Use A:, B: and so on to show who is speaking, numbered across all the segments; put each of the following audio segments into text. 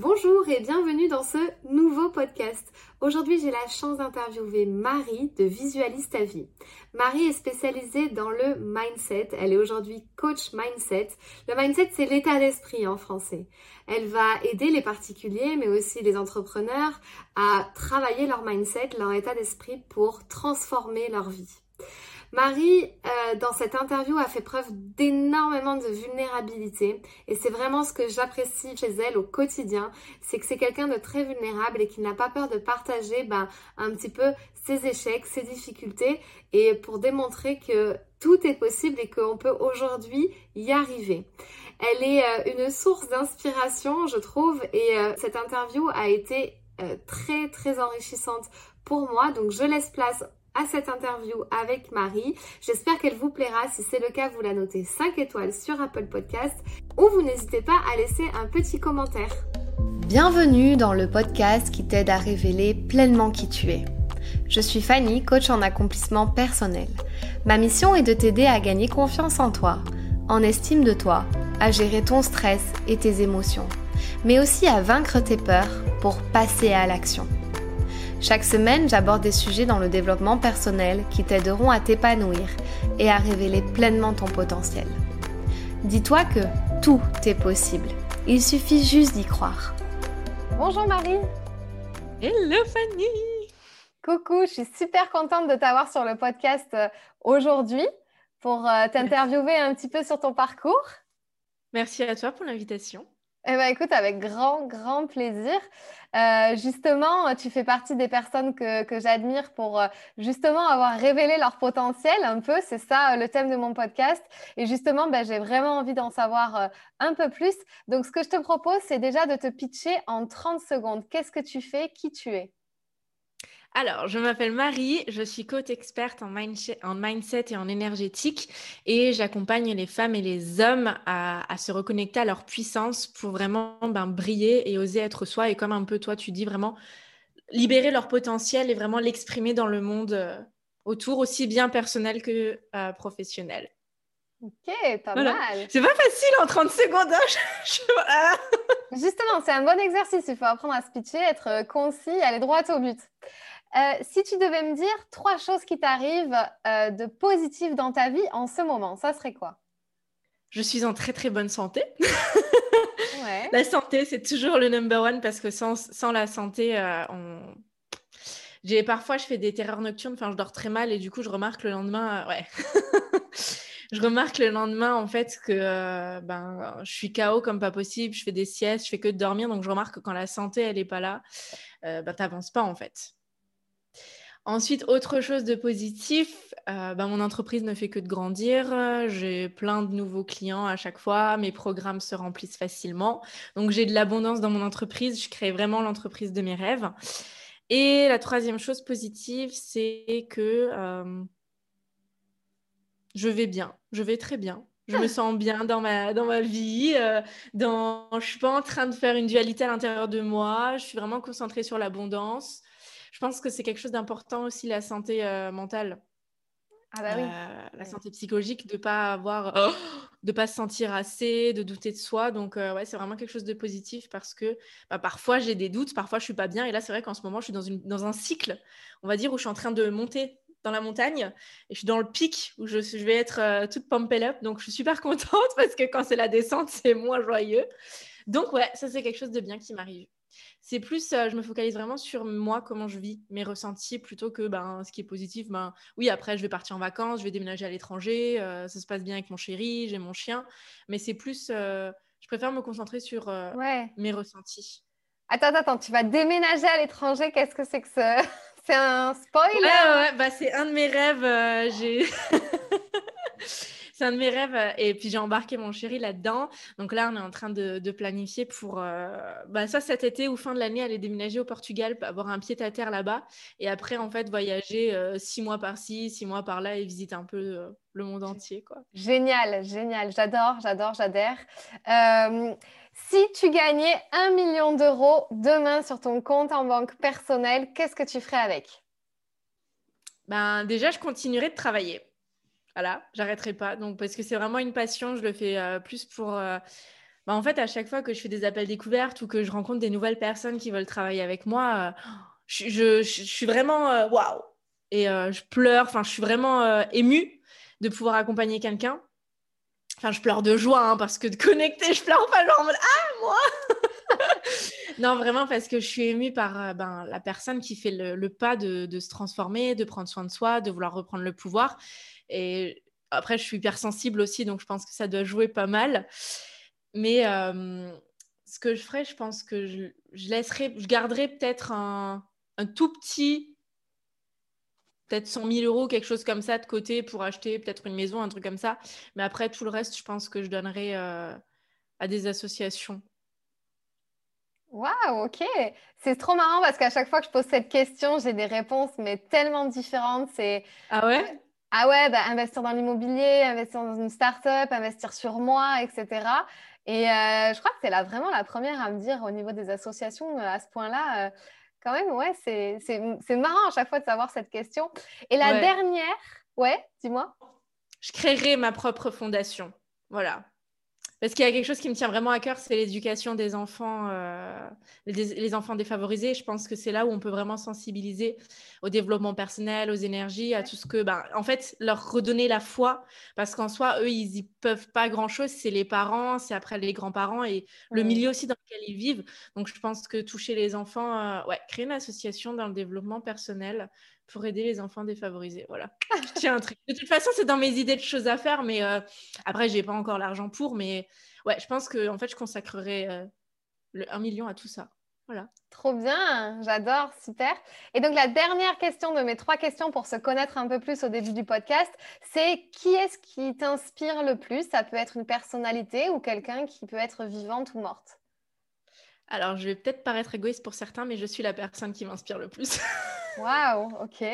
A: Bonjour et bienvenue dans ce nouveau podcast. Aujourd'hui, j'ai la chance d'interviewer Marie de Visualise ta vie. Marie est spécialisée dans le mindset. Elle est aujourd'hui coach mindset. Le mindset, c'est l'état d'esprit en français. Elle va aider les particuliers, mais aussi les entrepreneurs à travailler leur mindset, leur état d'esprit pour transformer leur vie. Marie, euh, dans cette interview, a fait preuve d'énormément de vulnérabilité et c'est vraiment ce que j'apprécie chez elle au quotidien, c'est que c'est quelqu'un de très vulnérable et qui n'a pas peur de partager ben, un petit peu ses échecs, ses difficultés et pour démontrer que tout est possible et qu'on peut aujourd'hui y arriver. Elle est euh, une source d'inspiration, je trouve, et euh, cette interview a été très très enrichissante pour moi. Donc je laisse place à cette interview avec Marie. J'espère qu'elle vous plaira. Si c'est le cas, vous la notez 5 étoiles sur Apple Podcast ou vous n'hésitez pas à laisser un petit commentaire.
B: Bienvenue dans le podcast qui t'aide à révéler pleinement qui tu es. Je suis Fanny, coach en accomplissement personnel. Ma mission est de t'aider à gagner confiance en toi, en estime de toi, à gérer ton stress et tes émotions, mais aussi à vaincre tes peurs pour passer à l'action. Chaque semaine, j'aborde des sujets dans le développement personnel qui t'aideront à t'épanouir et à révéler pleinement ton potentiel. Dis-toi que tout est possible. Il suffit juste d'y croire.
A: Bonjour Marie.
C: Hello Fanny.
A: Coucou, je suis super contente de t'avoir sur le podcast euh, aujourd'hui pour euh, t'interviewer un petit peu sur ton parcours.
C: Merci à toi pour l'invitation.
A: Eh bien, écoute, avec grand, grand plaisir. Euh, justement, tu fais partie des personnes que, j'admire pour euh, justement avoir révélé leur potentiel un peu. C'est ça euh, le thème de mon podcast. Et justement, ben, j'ai vraiment envie d'en savoir un peu plus. Donc, ce que je te propose, c'est déjà de te pitcher en 30 secondes. Qu'est-ce que tu fais? Qui tu es?
C: Alors, je m'appelle Marie, je suis coach experte en, mindset et en énergétique et j'accompagne les femmes et les hommes à, se reconnecter à leur puissance pour vraiment ben, briller et oser être soi et comme un peu toi tu dis vraiment libérer leur potentiel et vraiment l'exprimer dans le monde euh, autour, aussi bien personnel que euh, professionnel.
A: Ok, pas mal.
C: C'est pas facile en 30 secondes. Hein,
A: Justement, c'est un bon exercice. Il faut apprendre à se pitcher, être euh, concis, aller droit au but. Euh, si tu devais me dire trois choses qui t'arrivent euh, de positif dans ta vie en ce moment, ça serait quoi?
C: Je suis en très très bonne santé. La santé, c'est toujours le number one parce que sans, sans la santé, euh, on... J'ai parfois je fais des terreurs nocturnes, enfin je dors très mal et du coup je remarque le lendemain, ouais. je remarque le lendemain en fait que ben je suis KO comme pas possible, je fais des siestes, je fais que de dormir donc je remarque que quand la santé elle est pas là, ben t'avances pas en fait. Ensuite, autre chose de positif, euh, bah, mon entreprise ne fait que de grandir. J'ai plein de nouveaux clients à chaque fois. Mes programmes se remplissent facilement. Donc, j'ai de l'abondance dans mon entreprise. Je crée vraiment l'entreprise de mes rêves. Et la troisième chose positive, c'est que euh, je vais bien. Je vais très bien. Je me sens bien dans ma, dans ma vie. Euh, dans... Je ne suis pas en train de faire une dualité à l'intérieur de moi. Je suis vraiment concentrée sur l'abondance je pense que c'est quelque chose d'important aussi, la santé euh, mentale.
A: Ah bah oui.
C: Euh, la santé psychologique, de pas avoir, oh, de pas se sentir assez, de douter de soi. Donc euh, ouais, c'est vraiment quelque chose de positif parce que bah, parfois j'ai des doutes, parfois je suis pas bien. Et là, c'est vrai qu'en ce moment, je suis dans, une, dans un cycle, on va dire, où je suis en train de monter dans la montagne et je suis dans le pic où je, je vais être toute pumped up. Donc je suis super contente parce que quand c'est la descente, c'est moins joyeux. Donc ouais, ça c'est quelque chose de bien qui m'arrive c'est plus, euh, je me focalise vraiment sur moi, comment je vis, mes ressentis, plutôt que ben, ce qui est positif. Ben, oui, après, je vais partir en vacances, je vais déménager à l'étranger, euh, ça se passe bien avec mon chéri, j'ai mon chien. Mais c'est plus, euh, je préfère me concentrer sur mes ressentis.
A: Attends, attends, tu vas déménager à l'étranger, qu'est-ce que c'est que ça C'est un spoil
C: Ouais, ouais, bah, c'est un de mes rêves. j'ai. c'est un de mes rêves. Euh, et puis j'ai embarqué mon chéri là-dedans. Donc là, on est en train de, planifier pour euh, bah, ça cet été ou fin de l'année, aller déménager au Portugal, avoir un pied à terre là-bas. Et après, en fait, voyager euh, six mois par-ci, six mois par-là et visiter un peu le monde entier. Quoi.
A: Génial, génial. J'adore, j'adore, j'adhère. si tu gagnais un million d'euros demain sur ton compte en banque personnel, qu'est-ce que tu ferais avec?
C: Ben, Déjà, je continuerai de travailler. Voilà, j'arrêterai pas. Donc, parce que c'est vraiment une passion, je le fais euh, plus pour, euh, bah, en fait, à chaque fois que je fais des appels découvertes ou que je rencontre des nouvelles personnes qui veulent travailler avec moi, je, suis vraiment waouh et je pleure. Enfin, je suis vraiment émue de pouvoir accompagner quelqu'un. Enfin, je pleure de joie hein, parce que de connecter, je pleure pas genre en ah moi. non, vraiment parce que je suis émue par ben, la personne qui fait le, pas de, de, se transformer, de prendre soin de soi, de vouloir reprendre le pouvoir. Et après, je suis hypersensible aussi, donc je pense que ça doit jouer pas mal. Mais ce que je ferais, je pense que je, je laisserai, je garderai peut-être un, un, tout petit, peut-être 100 000 euros, quelque chose comme ça de côté pour acheter peut-être une maison, un truc comme ça. Mais après, tout le reste, je pense que je donnerai euh, à des associations.
A: Waouh, ok. C'est trop marrant parce qu'à chaque fois que je pose cette question, j'ai des réponses, mais tellement différentes. C'est
C: ah ouais?
A: Ah ouais, bah, investir dans l'immobilier, investir dans une start-up, investir sur moi, etc. Et euh, je crois que c'est là vraiment la première à me dire au niveau des associations, euh, à ce point-là, euh, quand même, ouais, c'est marrant à chaque fois de savoir cette question. Et la dernière, ouais, dis-moi.
C: Je créerai ma propre fondation. Voilà. Parce qu'il y a quelque chose qui me tient vraiment à cœur, c'est l'éducation des enfants, euh, les, enfants défavorisés. Je pense que c'est là où on peut vraiment sensibiliser au développement personnel, aux énergies, à tout ce que, ben, en fait, leur redonner la foi. Parce qu'en soi, eux, ils n'y peuvent pas grand-chose. C'est les parents, c'est après les grands-parents et le milieu aussi dans lequel ils vivent. Donc, je pense que toucher les enfants, euh, ouais, créer une association dans le développement personnel, pour aider les enfants défavorisés. Voilà. Je tiens un truc. De toute façon, c'est dans mes idées de choses à faire, mais euh, après, j'ai pas encore l'argent pour. Mais ouais, je pense que en fait, je consacrerai euh, le 1 million à tout ça. Voilà.
A: Trop bien, j'adore, super. Et donc la dernière question de mes trois questions pour se connaître un peu plus au début du podcast, c'est qui est-ce qui t'inspire le plus? Ça peut être une personnalité ou quelqu'un qui peut être vivante ou morte.
C: Alors, je vais peut-être paraître égoïste pour certains, mais je suis la personne qui m'inspire le plus.
A: Waouh, ok.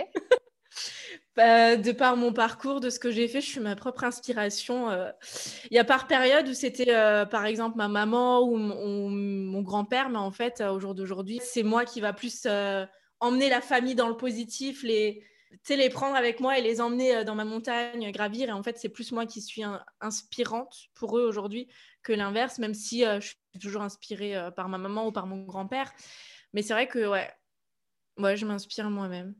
C: Bah, de par mon parcours, de ce que j'ai fait, je suis ma propre inspiration. Euh. Il y a par période où c'était euh, par exemple ma maman ou, mon grand-père, mais en fait, au jour d'aujourd'hui, c'est moi qui va plus euh, emmener la famille dans le positif, les, les prendre avec moi et les emmener dans ma montagne, gravir. Et en fait, c'est plus moi qui suis inspirante pour eux aujourd'hui que l'inverse, même si je suis toujours inspirée par ma maman ou par mon grand-père. Mais c'est vrai que, ouais, ouais je m'inspire moi-même.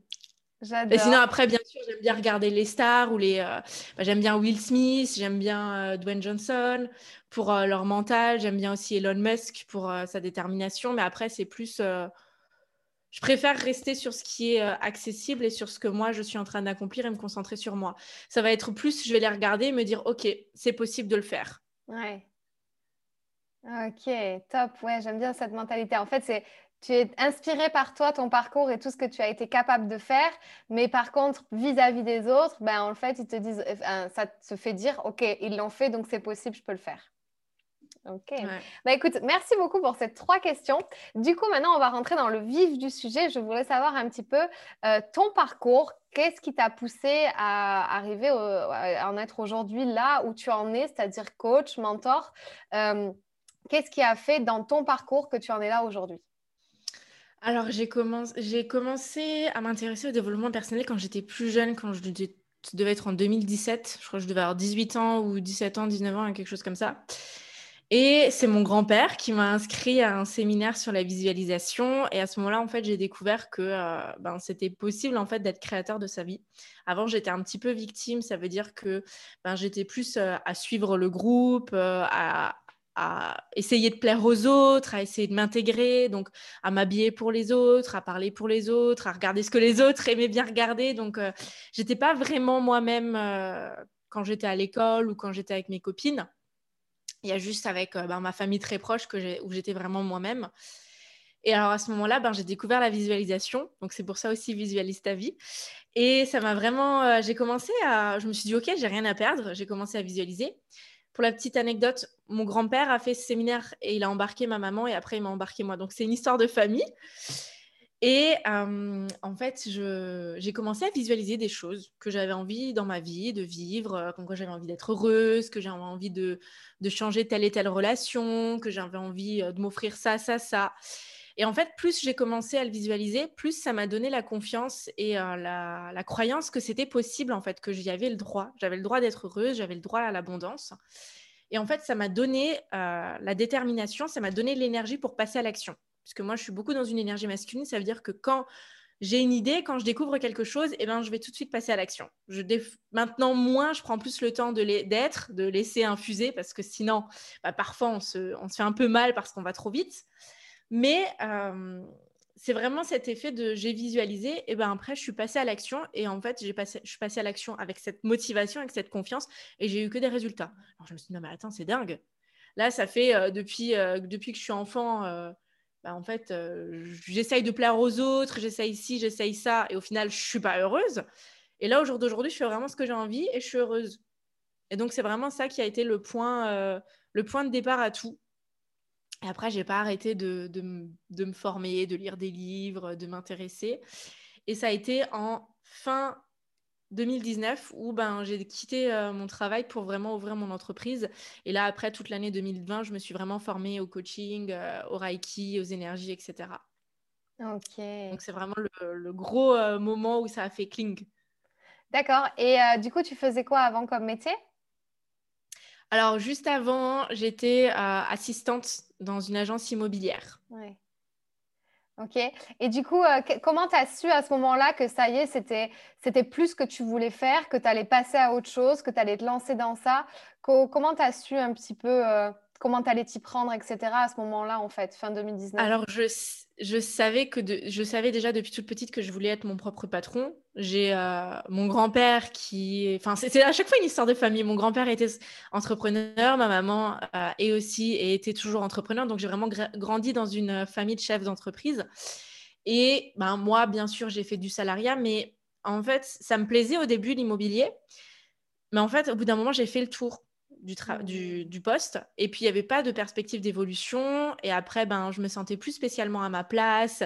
C: Et sinon, après, bien sûr, j'aime bien regarder les stars ou les. Euh, bah, j'aime bien Will Smith, j'aime bien euh, Dwayne Johnson pour euh, leur mental, j'aime bien aussi Elon Musk pour sa détermination. Mais après, c'est plus. Je préfère rester sur ce qui est accessible et sur ce que moi je suis en train d'accomplir et me concentrer sur moi. Ça va être plus, je vais les regarder et me dire, OK, c'est possible de le faire.
A: Ouais. Ok, top. Ouais, j'aime bien cette mentalité. En fait, c'est tu es inspiré par toi, ton parcours et tout ce que tu as été capable de faire. Mais par contre, vis-à-vis des autres, ben, en fait, ils te disent, ça te fait dire, OK, ils l'ont fait, donc c'est possible, je peux le faire. Ok. Bah, écoute, merci beaucoup pour ces trois questions. Du coup, maintenant, on va rentrer dans le vif du sujet. Je voulais savoir un petit peu euh, ton parcours. Qu'est-ce qui t'a poussé à arriver à en être aujourd'hui là où tu en es, c'est-à-dire coach, mentor? Euh, Qu'est-ce qui a fait dans ton parcours que tu en es là aujourd'hui?
C: Alors, j'ai commencé, commencé à m'intéresser au développement personnel quand j'étais plus jeune, quand je devais être en 2017. Je crois que je devais avoir 18 ans ou 17 ans, 19 ans, quelque chose comme ça. Et c'est mon grand-père qui m'a inscrit à un séminaire sur la visualisation. Et à ce moment-là, en fait, j'ai découvert que euh, ben, c'était possible en fait d'être créateur de sa vie. Avant, j'étais un petit peu victime. Ça veut dire que ben, j'étais plus euh, à suivre le groupe, euh, à, à essayer de plaire aux autres, à essayer de m'intégrer, donc à m'habiller pour les autres, à parler pour les autres, à regarder ce que les autres aimaient bien regarder. Donc, j'étais pas vraiment moi-même quand j'étais à l'école ou quand j'étais avec mes copines. Il y a juste avec euh, ben, ma famille très proche où j'étais vraiment moi-même. Et alors à ce moment-là, ben, j'ai découvert la visualisation. Donc c'est pour ça aussi visualise ta vie. Et ça m'a vraiment. j'ai commencé à. Je me suis dit, OK, j'ai rien à perdre. J'ai commencé à visualiser. Pour la petite anecdote, mon grand-père a fait ce séminaire et il a embarqué ma maman et après il m'a embarqué moi. Donc c'est une histoire de famille. Et euh, en fait, j'ai commencé à visualiser des choses que j'avais envie dans ma vie de vivre, euh, comme quoi j'avais envie d'être heureuse, que j'avais envie de, de, changer telle et telle relation, que j'avais envie euh, de m'offrir ça, ça, ça. Et en fait, plus j'ai commencé à le visualiser, plus ça m'a donné la confiance et euh, la, croyance que c'était possible, en fait, que j'y avais le droit. J'avais le droit d'être heureuse, j'avais le droit à l'abondance. Et en fait, ça m'a donné la détermination, ça m'a donné l'énergie pour passer à l'action. Parce que moi, je suis beaucoup dans une énergie masculine. Ça veut dire que quand j'ai une idée, quand je découvre quelque chose, eh ben, je vais tout de suite passer à l'action. Je Maintenant, moins, je prends plus le temps d'être, de, laisser infuser, parce que sinon, bah, parfois, on se, fait un peu mal parce qu'on va trop vite. Mais euh, c'est vraiment cet effet de j'ai visualisé, et ben après, je suis passée à l'action, et en fait, je suis passée à l'action avec cette motivation, avec cette confiance, et j'ai eu que des résultats. Alors, je me suis dit, non, mais attends, c'est dingue. Là, ça fait euh, euh, depuis que je suis enfant bah, en fait, euh, j'essaye de plaire aux autres, j'essaye ci, j'essaye ça, et au final, je suis pas heureuse. Et là, au jour d'aujourd'hui, je fais vraiment ce que j'ai envie et je suis heureuse. Et donc, c'est vraiment ça qui a été le point, euh, le point de départ à tout. Et après, j'ai pas arrêté de, de, de, me former, de lire des livres, de m'intéresser. Et ça a été en fin 2019 où ben, j'ai quitté euh, mon travail pour vraiment ouvrir mon entreprise. Et là, après toute l'année 2020, je me suis vraiment formée au coaching, euh, au Reiki, aux énergies, etc.
A: Ok.
C: Donc, c'est vraiment le, gros euh, moment où ça a fait cling.
A: D'accord. Et du coup, tu faisais quoi avant comme métier?
C: Alors, juste avant, j'étais assistante dans une agence immobilière.
A: Ouais. Ok. Et du coup, euh, comment tu as su à ce moment-là que ça y est, c'était, c'était plus ce que tu voulais faire, que tu allais passer à autre chose, que tu allais te lancer dans ça? Comment tu as su un petit peu euh, comment tu allais t'y prendre, etc. à ce moment-là, en fait, fin 2019
C: Alors, je, savais que je savais déjà depuis toute petite que je voulais être mon propre patron. J'ai euh, mon grand-père qui, enfin, c'est à chaque fois une histoire de famille. Mon grand-père était entrepreneur, ma maman euh, est aussi et était toujours entrepreneur. Donc j'ai vraiment grandi dans une famille de chefs d'entreprise. Et ben moi, bien sûr, j'ai fait du salariat, mais en fait, ça me plaisait au début l'immobilier. Mais en fait, au bout d'un moment, j'ai fait le tour du, du, poste. Et puis, il n'y avait pas de perspective d'évolution. Et après, ben, je me sentais plus spécialement à ma place.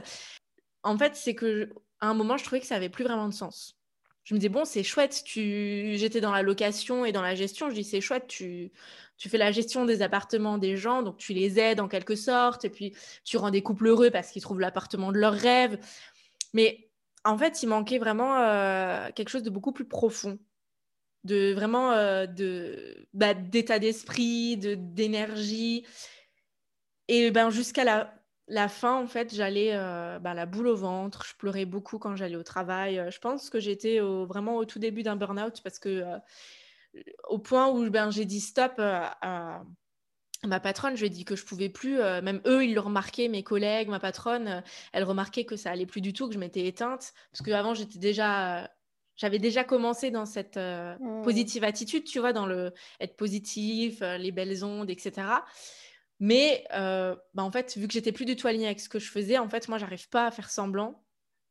C: En fait, c'est que à un moment, je trouvais que ça avait plus vraiment de sens. Je me disais, bon, c'est chouette, tu... j'étais dans la location et dans la gestion. Je dis, c'est chouette, tu... tu fais la gestion des appartements des gens, donc tu les aides en quelque sorte. Et puis, tu rends des couples heureux parce qu'ils trouvent l'appartement de leur rêve. Mais en fait, il manquait vraiment euh, quelque chose de beaucoup plus profond de vraiment euh, de bah, d'état d'esprit, de d'énergie. Et ben jusqu'à la, la fin, en fait, j'allais euh, bah, la boule au ventre. Je pleurais beaucoup quand j'allais au travail. Euh, je pense que j'étais vraiment au tout début d'un burn-out parce que au point où ben, j'ai dit stop à, ma patronne, je lui ai dit que je pouvais plus. même eux, ils le remarquaient, mes collègues, ma patronne, elle remarquait que ça allait plus du tout, que je m'étais éteinte. Parce qu'avant, j'étais déjà j'avais déjà commencé dans cette euh, mmh. positive attitude, tu vois, dans le être positif, euh, les belles ondes, etc. Mais euh, bah, en fait, vu que j'étais plus du tout alignée avec ce que je faisais, en fait, moi, j'arrive pas à faire semblant.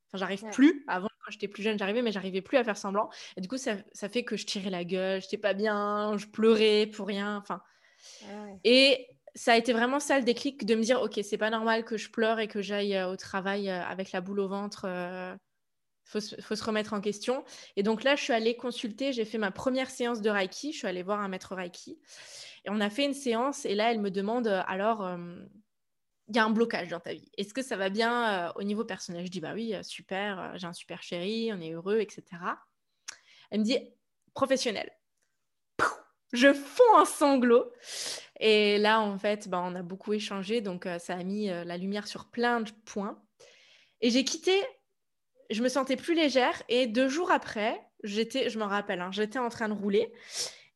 C: Enfin, j'arrive plus. Avant, quand j'étais plus jeune, j'arrivais, mais j'arrivais plus à faire semblant. Et du coup, ça, ça fait que je tirais la gueule, j'étais pas bien, je pleurais pour rien. Enfin, et ça a été vraiment ça le déclic de me dire, ok, c'est pas normal que je pleure et que j'aille au travail avec la boule au ventre faut, faut se remettre en question. Et donc là, je suis allée consulter, j'ai fait ma première séance de Reiki, je suis allée voir un maître Reiki. Et on a fait une séance, et là, elle me demande, euh, alors, euh, il y a un blocage dans ta vie. Est-ce que ça va bien euh, au niveau personnel? Je dis, bah oui, super, j'ai un super chéri, on est heureux, etc. Elle me dit, professionnel. Je fonds en sanglot. Et là, en fait, bah, on a beaucoup échangé, donc ça a mis la lumière sur plein de points. Et j'ai quitté je me sentais plus légère. Et deux jours après, j'étais, je me rappelle, hein, j'étais en train de rouler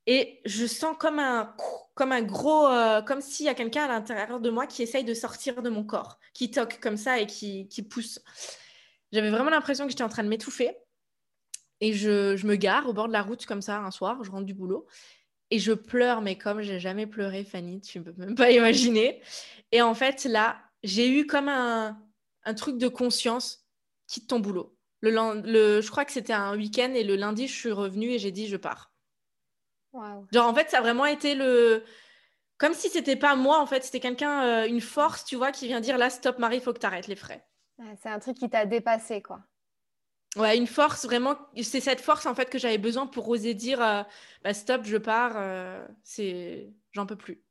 C: et je sens comme un, comme un gros, euh, comme s'il y a quelqu'un à l'intérieur de moi qui essaye de sortir de mon corps, qui toque comme ça et qui, qui pousse. J'avais vraiment l'impression que j'étais en train de m'étouffer. Et je, je, me gare au bord de la route comme ça un soir, je rentre du boulot. Et je pleure, mais comme j'ai jamais pleuré, Fanny, tu ne peux même pas imaginer. Et en fait, là, j'ai eu comme un, un truc de conscience quitte ton boulot. Le, le, je crois que c'était un week-end et le lundi, je suis revenue et j'ai dit je pars. Genre, en fait, ça a vraiment été le. Comme si c'était pas moi, en fait, c'était quelqu'un, euh, une force, tu vois, qui vient dire là, stop, Marie, il faut que tu arrêtes les frais.
A: c'est un truc qui t'a dépassé, quoi.
C: Ouais, une force, vraiment. C'est cette force, en fait, que j'avais besoin pour oser dire euh, bah, stop, je pars, euh, c'est. J'en peux plus.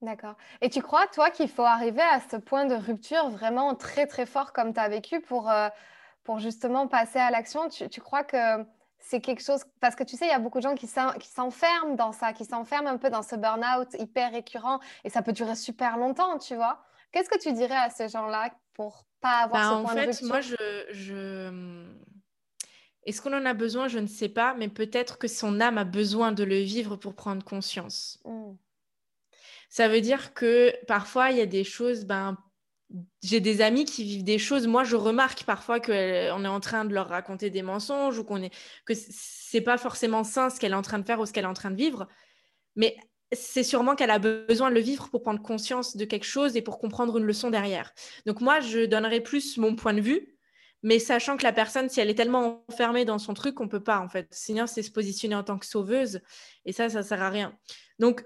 A: D'accord. Et tu crois, toi, qu'il faut arriver à ce point de rupture vraiment très, très fort comme tu as vécu pour pour justement passer à l'action, tu, crois que c'est quelque chose, parce que tu sais, il y a beaucoup de gens qui s'enferment dans ça, qui s'enferment un peu dans ce burn-out hyper récurrent et ça peut durer super longtemps, tu vois. Qu'est-ce que tu dirais à ces gens-là pour pas avoir bah, ce point
C: de vue En fait, moi, je... Est-ce qu'on en a besoin? Je ne sais pas, mais peut-être que son âme a besoin de le vivre pour prendre conscience. Mmh. Ça veut dire que parfois, il y a des choses, ben, j'ai des amis qui vivent des choses. Moi, je remarque parfois qu'on est en train de leur raconter des mensonges ou qu'on est que c'est pas forcément sain ce qu'elle est en train de faire ou ce qu'elle est en train de vivre. Mais c'est sûrement qu'elle a besoin de le vivre pour prendre conscience de quelque chose et pour comprendre une leçon derrière. Donc moi, je donnerais plus mon point de vue, mais sachant que la personne, si elle est tellement enfermée dans son truc, on peut pas en fait. Sinon, c'est se positionner en tant que sauveuse et ça, ça sert à rien. Donc,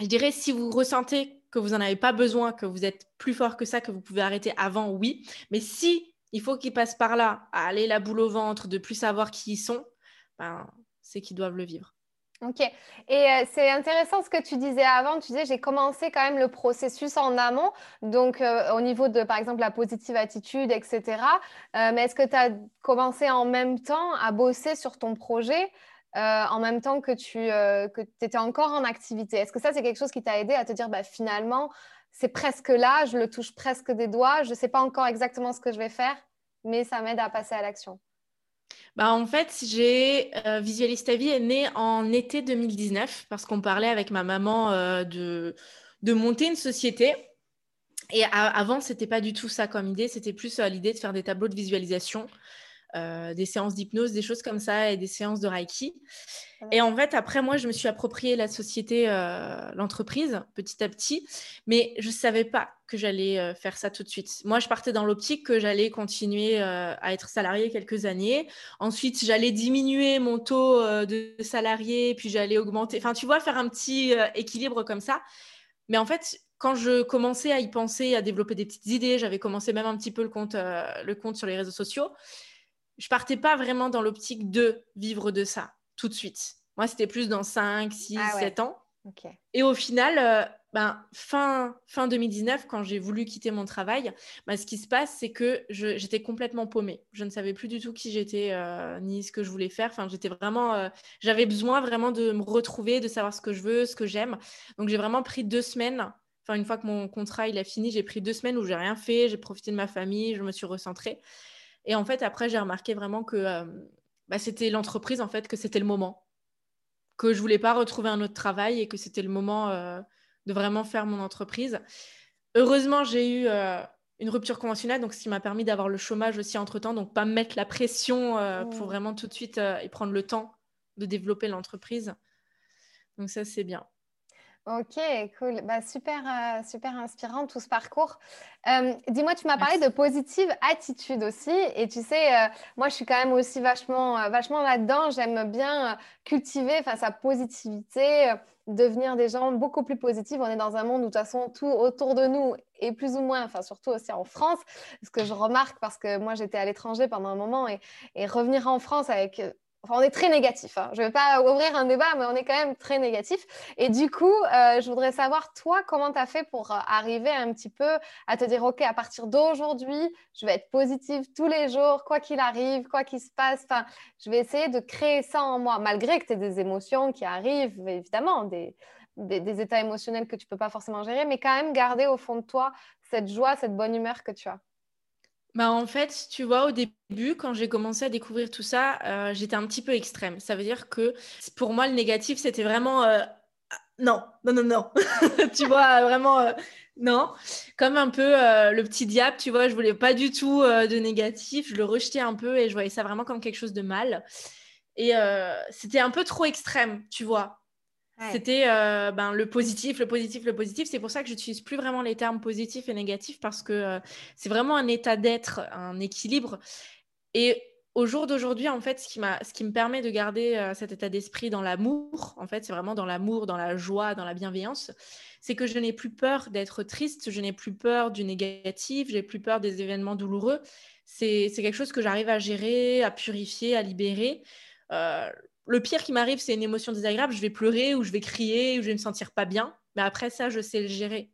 C: je dirais si vous ressentez que vous n'en avez pas besoin, que vous êtes plus fort que ça, que vous pouvez arrêter avant, oui. Mais si il faut qu'ils passent par là, à aller la boule au ventre, de plus savoir qui ils sont, ben, c'est qu'ils doivent le vivre.
A: Ok. Et euh, c'est intéressant ce que tu disais avant. Tu disais, j'ai commencé quand même le processus en amont, donc euh, au niveau de, par exemple, la positive attitude, etc. Euh, mais est-ce que tu as commencé en même temps à bosser sur ton projet? Euh, en même temps que tu euh, que étais encore en activité. Est-ce que ça, c'est quelque chose qui t'a aidé à te dire, bah, finalement, c'est presque là, je le touche presque des doigts, je ne sais pas encore exactement ce que je vais faire, mais ça m'aide à passer à l'action?
C: Bah, en fait, j'ai euh, ta vie est né en été 2019 parce qu'on parlait avec ma maman de, de monter une société. Et avant, c'était pas du tout ça comme idée, c'était plus l'idée de faire des tableaux de visualisation. Euh, des séances d'hypnose, des choses comme ça et des séances de Reiki. Et en fait, après, moi, je me suis approprié la société, euh, l'entreprise, petit à petit, mais je ne savais pas que j'allais euh, faire ça tout de suite. Moi, je partais dans l'optique que j'allais continuer à être salarié quelques années. Ensuite, j'allais diminuer mon taux de salarié, puis j'allais augmenter. Enfin, tu vois, faire un petit équilibre comme ça. Mais en fait, quand je commençais à y penser, à développer des petites idées, j'avais commencé même un petit peu le compte, le compte sur les réseaux sociaux je partais pas vraiment dans l'optique de vivre de ça tout de suite. Moi, c'était plus dans 5, 6, 7 ans. Et au final, euh, ben, fin, fin 2019, quand j'ai voulu quitter mon travail, ben, ce qui se passe, c'est que j'étais complètement paumée. Je ne savais plus du tout qui j'étais euh, ni ce que je voulais faire. Enfin, j'étais vraiment, euh, j'avais besoin vraiment de me retrouver, de savoir ce que je veux, ce que j'aime. Donc, j'ai vraiment pris deux semaines. Enfin, une fois que mon contrat il a fini, j'ai pris deux semaines où j'ai rien fait. J'ai profité de ma famille, je me suis recentrée. Et en fait, après, j'ai remarqué vraiment que euh, bah, c'était l'entreprise, en fait, que c'était le moment. Que je voulais pas retrouver un autre travail et que c'était le moment euh, de vraiment faire mon entreprise. Heureusement, j'ai eu euh, une rupture conventionnelle, donc ce qui m'a permis d'avoir le chômage aussi entre-temps, donc pas me mettre la pression pour mmh. vraiment tout de suite et prendre le temps de développer l'entreprise. Donc ça, c'est bien.
A: Ok, cool. Bah, super, euh, super inspirant tout ce parcours. Euh, dis-moi, tu m'as parlé de positive attitude aussi. Et tu sais, euh, moi, je suis quand même aussi vachement, vachement là-dedans. J'aime bien cultiver sa positivité, devenir des gens beaucoup plus positifs. On est dans un monde où, de toute façon, tout autour de nous est plus ou moins, enfin, surtout aussi en France, ce que je remarque parce que moi, j'étais à l'étranger pendant un moment et, et revenir en France avec on est très négatif. Hein. Je ne vais pas ouvrir un débat, mais on est quand même très négatif. Et du coup, euh, je voudrais savoir, toi, comment tu as fait pour euh, arriver un petit peu à te dire, OK, à partir d'aujourd'hui, je vais être positive tous les jours, quoi qu'il arrive, quoi qu'il se passe. Enfin, je vais essayer de créer ça en moi, malgré que tu aies des émotions qui arrivent, évidemment, des, des états émotionnels que tu ne peux pas forcément gérer, mais quand même garder au fond de toi cette joie, cette bonne humeur que tu as.
C: Bah en fait, tu vois, au début, quand j'ai commencé à découvrir tout ça, euh, j'étais un petit peu extrême. Ça veut dire que pour moi, le négatif, c'était vraiment euh, non, non, non, non. tu vois, vraiment euh, non. Comme un peu le petit diable, tu vois, je voulais pas du tout de négatif. Je le rejetais un peu et je voyais ça vraiment comme quelque chose de mal. Et c'était un peu trop extrême, tu vois. C'était euh, ben, le positif, le positif, le positif. C'est pour ça que j'utilise plus vraiment les termes positif et négatif parce que euh, c'est vraiment un état d'être, un équilibre. Et au jour d'aujourd'hui, en fait, ce qui, ce qui me permet de garder euh, cet état d'esprit dans l'amour, en fait, c'est vraiment dans l'amour, dans la joie, dans la bienveillance, c'est que je n'ai plus peur d'être triste, je n'ai plus peur du négatif, j'ai plus peur des événements douloureux. C'est quelque chose que j'arrive à gérer, à purifier, à libérer le pire qui m'arrive, c'est une émotion désagréable, je vais pleurer ou je vais crier ou je vais me sentir pas bien. Mais après ça, je sais le gérer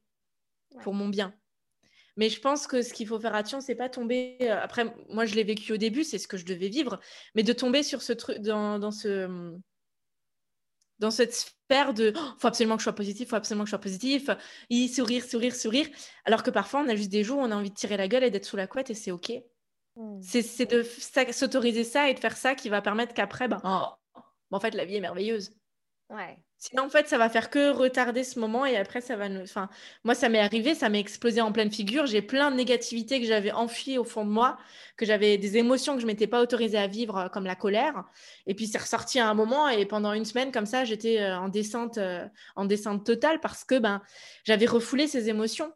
C: pour mon bien. Mais je pense que ce qu'il faut faire attention, c'est pas tomber. Euh, après, moi, je l'ai vécu au début, c'est ce que je devais vivre, mais de tomber sur ce truc, dans, dans, ce, dans cette sphère de oh, faut absolument que je sois positif, faut absolument que je sois positif, y sourire, sourire, sourire. Alors que parfois, on a juste des jours où on a envie de tirer la gueule et d'être sous la couette et c'est OK. Hmm. C'est de s'autoriser ça et de faire ça qui va permettre qu'après, ben, oh, en fait, la vie est merveilleuse.
A: Ouais.
C: Sinon, en fait, ça va faire que retarder ce moment et après, ça va nous. Enfin, moi, ça m'est arrivé, ça m'est explosé en pleine figure. J'ai plein de négativité que j'avais enfuie au fond de moi, que j'avais des émotions que je m'étais pas autorisée à vivre, euh, comme la colère. Et puis, c'est ressorti à un moment et pendant une semaine, comme ça, j'étais euh, en descente, euh, en descente totale parce que ben, j'avais refoulé ces émotions.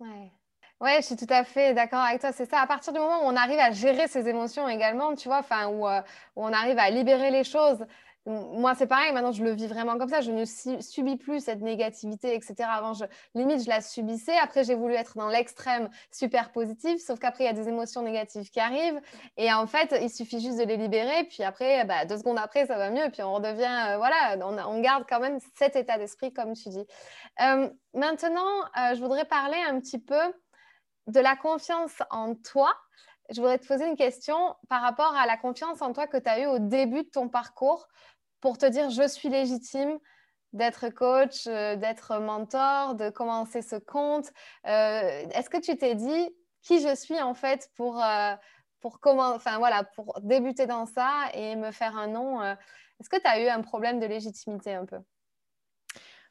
A: Ouais. Ouais, je suis tout à fait d'accord avec toi. C'est ça. À partir du moment où on arrive à gérer ses émotions également, tu vois, enfin, où, où on arrive à libérer les choses moi, c'est pareil, maintenant je le vis vraiment comme ça. Je ne subis plus cette négativité, etc. Avant, je, limite, je la subissais. Après, j'ai voulu être dans l'extrême super positif, sauf qu'après, il y a des émotions négatives qui arrivent. Et en fait, il suffit juste de les libérer. Puis après, bah, deux secondes après, ça va mieux. Puis on redevient, euh, voilà, on, garde quand même cet état d'esprit, comme tu dis. Euh, maintenant, euh, je voudrais parler un petit peu de la confiance en toi je voudrais te poser une question par rapport à la confiance en toi que tu as eue au début de ton parcours pour te dire je suis légitime d'être coach, euh, d'être mentor, de commencer ce compte. Euh, est-ce que tu t'es dit qui je suis en fait pour, euh, pour, comment, voilà, pour débuter dans ça et me faire un nom Est-ce que tu as eu un problème de légitimité un peu?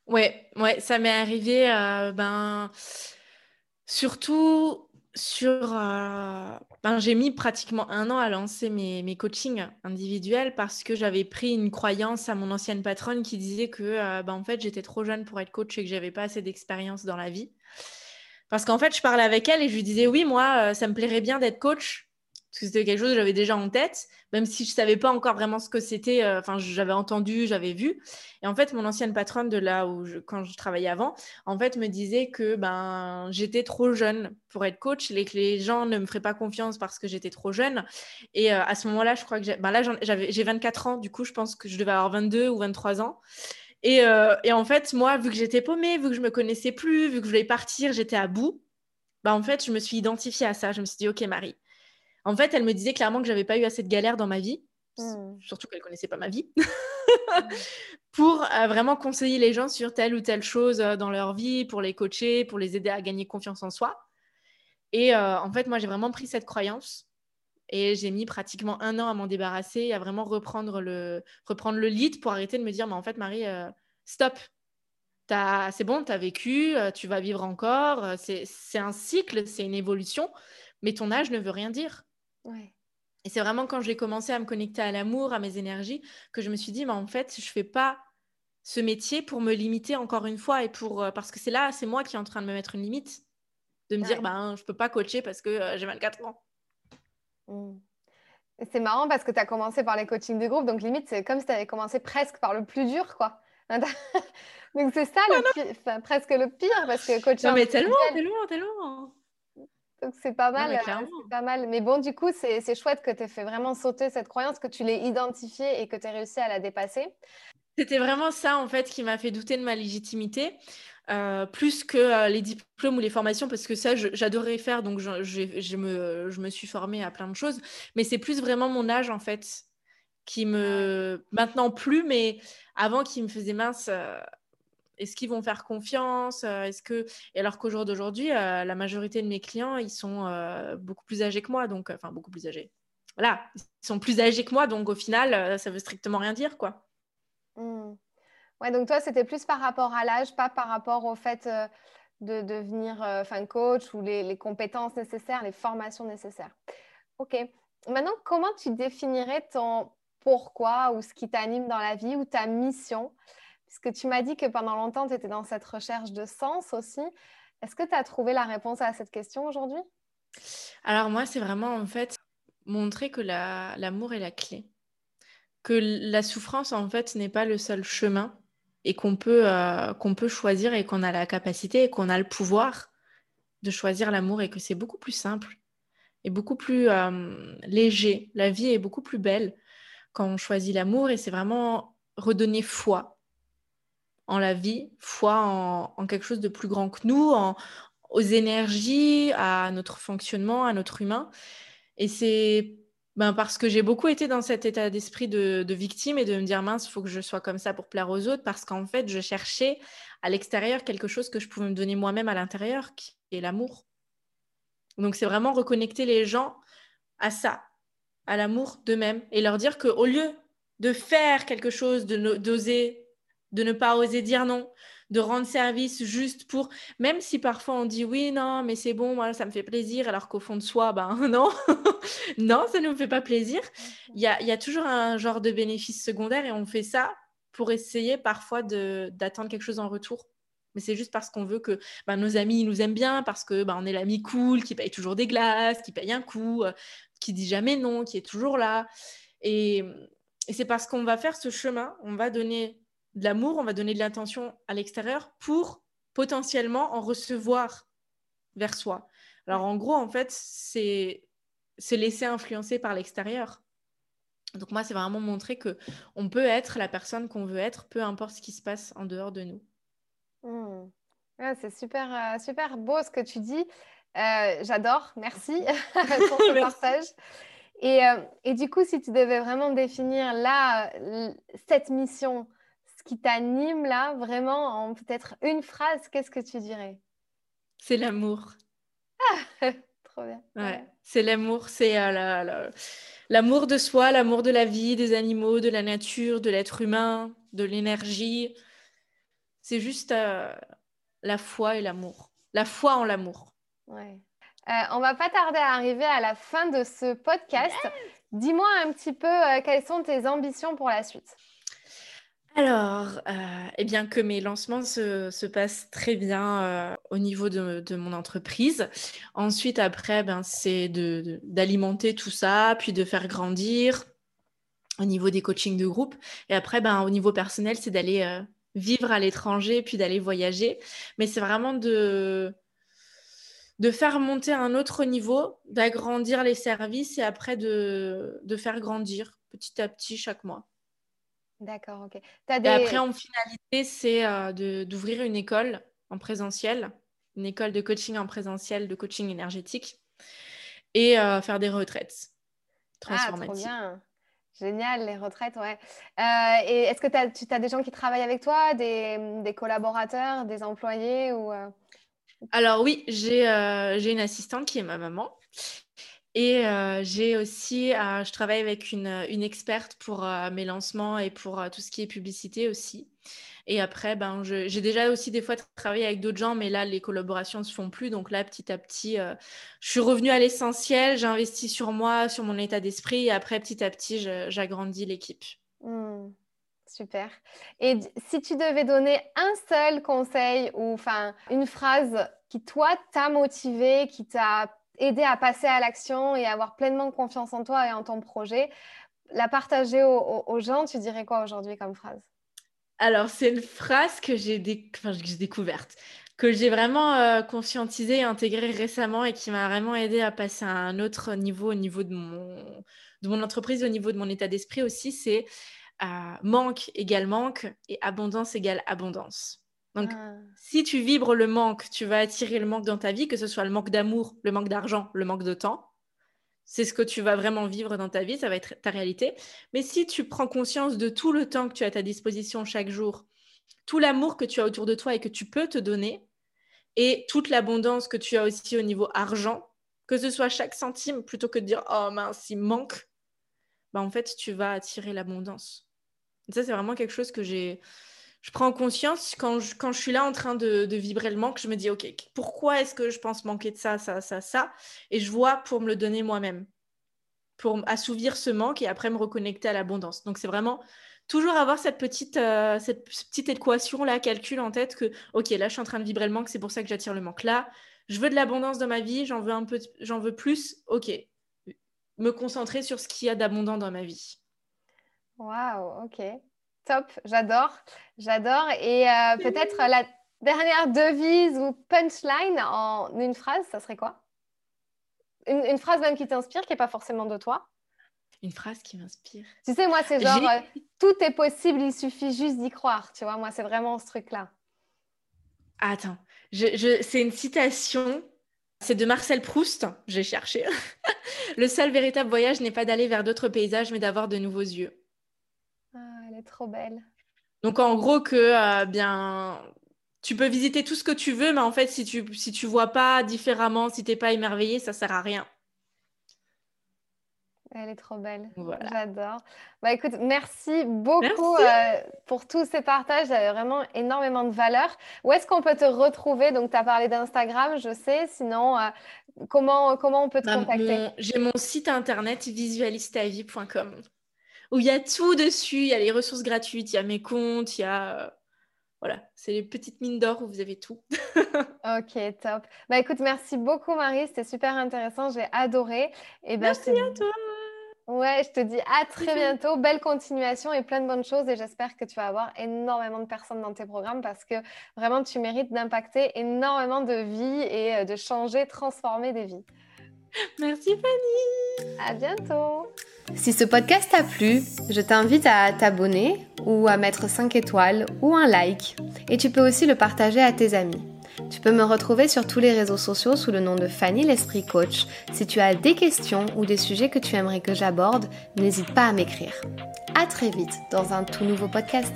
C: Ouais, ouais, ça m'est arrivé. ben, surtout sur, euh, ben, j'ai mis pratiquement un an à lancer mes, mes coachings individuels parce que j'avais pris une croyance à mon ancienne patronne qui disait que euh, ben, j'étais trop jeune pour être coach et que j'avais pas assez d'expérience dans la vie. Parce qu'en fait, je parlais avec elle et je lui disais oui, moi, euh, ça me plairait bien d'être coach, parce que c'était quelque chose que j'avais déjà en tête, même si je savais pas encore vraiment ce que c'était. Euh, enfin, j'avais entendu, j'avais vu. Et en fait, mon ancienne patronne de là où je, quand je travaillais avant, en fait, me disait que ben j'étais trop jeune pour être coach, et que les gens ne me feraient pas confiance parce que j'étais trop jeune. Et euh, à ce moment-là, je crois que j'ai, ben là, j'avais, j'ai 24 ans, du coup, je pense que je devais avoir 22 ou 23 ans. Et, euh, et en fait, moi, vu que j'étais paumée, vu que je me connaissais plus, vu que je voulais partir, j'étais à bout. Ben, en fait, je me suis identifiée à ça. Je me suis dit, OK, Marie, en fait, elle me disait clairement que j'avais pas eu assez de galères dans ma vie, hmm. surtout qu'elle connaissait pas ma vie, pour euh, vraiment conseiller les gens sur telle ou telle chose euh, dans leur vie, pour les coacher, pour les aider à gagner confiance en soi. Et euh, en fait, moi, j'ai vraiment pris cette croyance et j'ai mis pratiquement un an à m'en débarrasser et à vraiment reprendre le, reprendre le lead pour arrêter de me dire, mais en fait, Marie, stop. C'est bon, tu as vécu, tu vas vivre encore. C'est un cycle, c'est une évolution, mais ton âge ne veut rien dire. Et c'est vraiment quand j'ai commencé à me connecter à l'amour, à mes énergies, que je me suis dit, mais en fait, je fais pas ce métier pour me limiter encore une fois et pour euh, parce que c'est là, c'est moi qui est en train de me mettre une limite, de me dire, ben, je peux pas coacher parce que euh, j'ai 24 ans.
A: Mmh. C'est marrant parce que tu as commencé par les coachings de groupe, donc limite, c'est comme si tu avais commencé presque par le plus dur, quoi. donc c'est ça, le presque le pire, parce que coaching.
C: Non, mais tellement, tellement, tellement.
A: Donc c'est pas mal, euh, pas mal. Mais bon, du coup, c'est chouette que tu aies fait vraiment sauter cette croyance, que tu l'aies identifiée et que tu aies réussi à la dépasser.
C: C'était vraiment ça, en fait, qui m'a fait douter de ma légitimité, euh, plus que euh, les diplômes ou les formations, parce que ça, j'adorais faire, donc je, je, me, je, me, suis formée à plein de choses. Mais c'est plus vraiment mon âge, en fait, qui me... Maintenant plus, mais avant, qui me faisait mince est-ce qu'ils vont faire confiance euh, Est-ce que et alors qu'au jour d'aujourd'hui, euh, la majorité de mes clients, ils sont euh, beaucoup plus âgés que moi, donc enfin beaucoup plus âgés. Voilà, ils sont plus âgés que moi, donc au final, ça veut strictement rien dire, quoi.
A: Mmh. Ouais, donc toi, c'était plus par rapport à l'âge, pas par rapport au fait de devenir enfin coach ou les, les, compétences nécessaires, les formations nécessaires. Ok. Maintenant, comment tu définirais ton pourquoi ou ce qui t'anime dans la vie ou ta mission Puisque tu m'as dit que pendant longtemps, tu étais dans cette recherche de sens aussi. Est-ce que tu as trouvé la réponse à cette question aujourd'hui?
C: Alors moi, c'est vraiment en fait montrer que l'amour est la clé. Que la souffrance, en fait, n'est pas le seul chemin et qu'on peut, euh, peut choisir et qu'on a la capacité et qu'on a le pouvoir de choisir l'amour et que c'est beaucoup plus simple et beaucoup plus euh, léger. La vie est beaucoup plus belle quand on choisit l'amour et c'est vraiment redonner foi en la vie, foi en, quelque chose de plus grand que nous, aux énergies, à notre fonctionnement, à notre humain. Et c'est ben, parce que j'ai beaucoup été dans cet état d'esprit de, victime et de me dire mince, il faut que je sois comme ça pour plaire aux autres, parce qu'en fait, je cherchais à l'extérieur quelque chose que je pouvais me donner moi-même à l'intérieur, qui est l'amour. Donc, c'est vraiment reconnecter les gens à ça, à l'amour d'eux-mêmes, et leur dire qu'au lieu de faire quelque chose, de d'oser, de ne pas oser dire non, de rendre service juste pour, même si parfois on dit oui, non, mais c'est bon, moi, ça me fait plaisir, alors qu'au fond de soi, ben non, non, ça ne me fait pas plaisir. Il y a, y a, toujours un genre de bénéfice secondaire et on fait ça pour essayer parfois d'attendre quelque chose en retour. Mais c'est juste parce qu'on veut que ben, nos amis nous aiment bien, parce que ben, on est l'ami cool, qui paye toujours des glaces, qui paye un coup, euh, qui dit jamais non, qui est toujours là. Et, et c'est parce qu'on va faire ce chemin, on va donner de l'amour, on va donner de l'attention à l'extérieur pour potentiellement en recevoir vers soi. Alors en gros, en fait, c'est se laisser influencer par l'extérieur. Donc moi, c'est vraiment montrer que on peut être la personne qu'on veut être, peu importe ce qui se passe en dehors de nous.
A: Hmm. c'est super, euh, super beau ce que tu dis. Euh, j'adore, merci pour ce partage. Et, euh, et, du coup, si tu devais vraiment définir là cette mission qui t'anime là, vraiment, en peut-être une phrase, qu'est-ce que tu dirais?
C: C'est l'amour.
A: Ah, trop bien.
C: Ouais, c'est l'amour, c'est euh, l'amour de soi, l'amour de la vie, des animaux, de la nature, de l'être humain, de l'énergie. C'est juste euh, la foi et l'amour. La foi en l'amour.
A: Ouais. Euh, on va pas tarder à arriver à la fin de ce podcast. Dis-moi un petit peu quelles sont tes ambitions pour la suite?
C: Alors, euh, eh bien que mes lancements se, passent très bien euh, au niveau de, mon entreprise. Ensuite, après, ben, c'est d'alimenter tout ça, puis de faire grandir au niveau des coachings de groupe. Et après, ben, au niveau personnel, c'est d'aller euh, vivre à l'étranger, puis d'aller voyager. Mais c'est vraiment de, faire monter un autre niveau, d'agrandir les services et après de faire grandir petit à petit chaque mois.
A: D'accord, ok.
C: Et après, en finalité, c'est euh, d'ouvrir une école en présentiel, une école de coaching en présentiel, de coaching énergétique, et euh, faire des retraites
A: transformatives. Ah, trop bien. Génial, les retraites, ouais. Euh, et est-ce que tu as des gens qui travaillent avec toi, des, des collaborateurs, des employés ou,
C: Alors oui, j'ai une assistante qui est ma maman et j'ai aussi, je travaille avec une, une experte pour mes lancements et pour tout ce qui est publicité aussi. Et après, ben, j'ai déjà aussi des fois travaillé avec d'autres gens, mais là, les collaborations ne se font plus. Donc là, petit à petit, je suis revenue à l'essentiel, j'ai investi sur moi, sur mon état d'esprit. Et après, petit à petit, j'agrandis l'équipe.
A: Mmh. super. Et si tu devais donner un seul conseil ou une phrase qui, toi, t'a motivé, qui t'a aider à passer à l'action et avoir pleinement confiance en toi et en ton projet, la partager aux, gens, tu dirais quoi aujourd'hui comme phrase?
C: Alors, c'est une phrase que j'ai découverte, que j'ai vraiment euh, conscientisée et intégrée récemment et qui m'a vraiment aidé à passer à un autre niveau au niveau de mon, de mon entreprise, au niveau de mon état d'esprit aussi. C'est euh, manque égale manque et abondance égale abondance. Donc, ah. si tu vibres le manque, tu vas attirer le manque dans ta vie, que ce soit le manque d'amour, le manque d'argent, le manque de temps. C'est ce que tu vas vraiment vivre dans ta vie, ça va être ta réalité. Mais si tu prends conscience de tout le temps que tu as à ta disposition chaque jour, tout l'amour que tu as autour de toi et que tu peux te donner, et toute l'abondance que tu as aussi au niveau argent, que ce soit chaque centime, plutôt que de dire oh mince, il manque, bah en fait, tu vas attirer l'abondance. Ça, c'est vraiment quelque chose que j'ai je prends conscience quand je, suis là en train de, vibrer le manque, je me dis, OK, pourquoi est-ce que je pense manquer de ça, ça, ça, ça? Et je vois pour me le donner moi-même, pour assouvir ce manque et après me reconnecter à l'abondance. Donc, c'est vraiment toujours avoir cette petite, euh, cette petite équation-là, calcul en tête que, OK, là, je suis en train de vibrer le manque, c'est pour ça que j'attire le manque. Là, je veux de l'abondance dans ma vie, j'en veux un peu, j'en veux plus. OK, me concentrer sur ce qu'il y a d'abondant dans ma vie.
A: Waouh, ok. Top, j'adore, j'adore. Et euh, peut-être la dernière devise ou punchline en une phrase, ça serait quoi? Une, phrase même qui t'inspire, qui n'est pas forcément de toi?
C: Une phrase qui m'inspire.
A: Tu sais, moi, c'est genre, euh, tout est possible, il suffit juste d'y croire. Tu vois, moi, c'est vraiment ce truc-là.
C: Attends, c'est une citation. C'est de Marcel Proust. J'ai cherché. le seul véritable voyage n'est pas d'aller vers d'autres paysages, mais d'avoir de nouveaux yeux.
A: Est trop belle.
C: Donc en gros que euh, bien tu peux visiter tout ce que tu veux, mais en fait si tu si tu vois pas différemment, si t'es pas émerveillé, ça sert à rien.
A: Elle est trop belle. J'adore. Bah écoute, merci beaucoup euh, pour tous ces partages. Ça a vraiment énormément de valeur. Où est-ce qu'on peut te retrouver? Donc, tu as parlé d'Instagram, je sais. Sinon, euh, comment, comment on peut te bah, contacter?
C: J'ai mon site internet visualistavie.com où il y a tout dessus. Il y a les ressources gratuites, il y a mes comptes, il y a. Euh, voilà, c'est les petites mines d'or où vous avez tout.
A: ok, top. Bah écoute, merci beaucoup Marie, c'était super intéressant, j'ai adoré.
C: Et ben, merci à toi.
A: Ouais, je te dis à très bientôt. Belle continuation et plein de bonnes choses. Et j'espère que tu vas avoir énormément de personnes dans tes programmes parce que vraiment, tu mérites d'impacter énormément de vies et euh, de changer, transformer des vies.
C: Merci Fanny.
A: À bientôt.
D: Si ce podcast t'a plu, je t'invite à t'abonner ou à mettre 5 étoiles ou un like. Et tu peux aussi le partager à tes amis. Tu peux me retrouver sur tous les réseaux sociaux sous le nom de Fanny l'Esprit Coach. Si tu as des questions ou des sujets que tu aimerais que j'aborde, n'hésite pas à m'écrire. À très vite dans un tout nouveau podcast.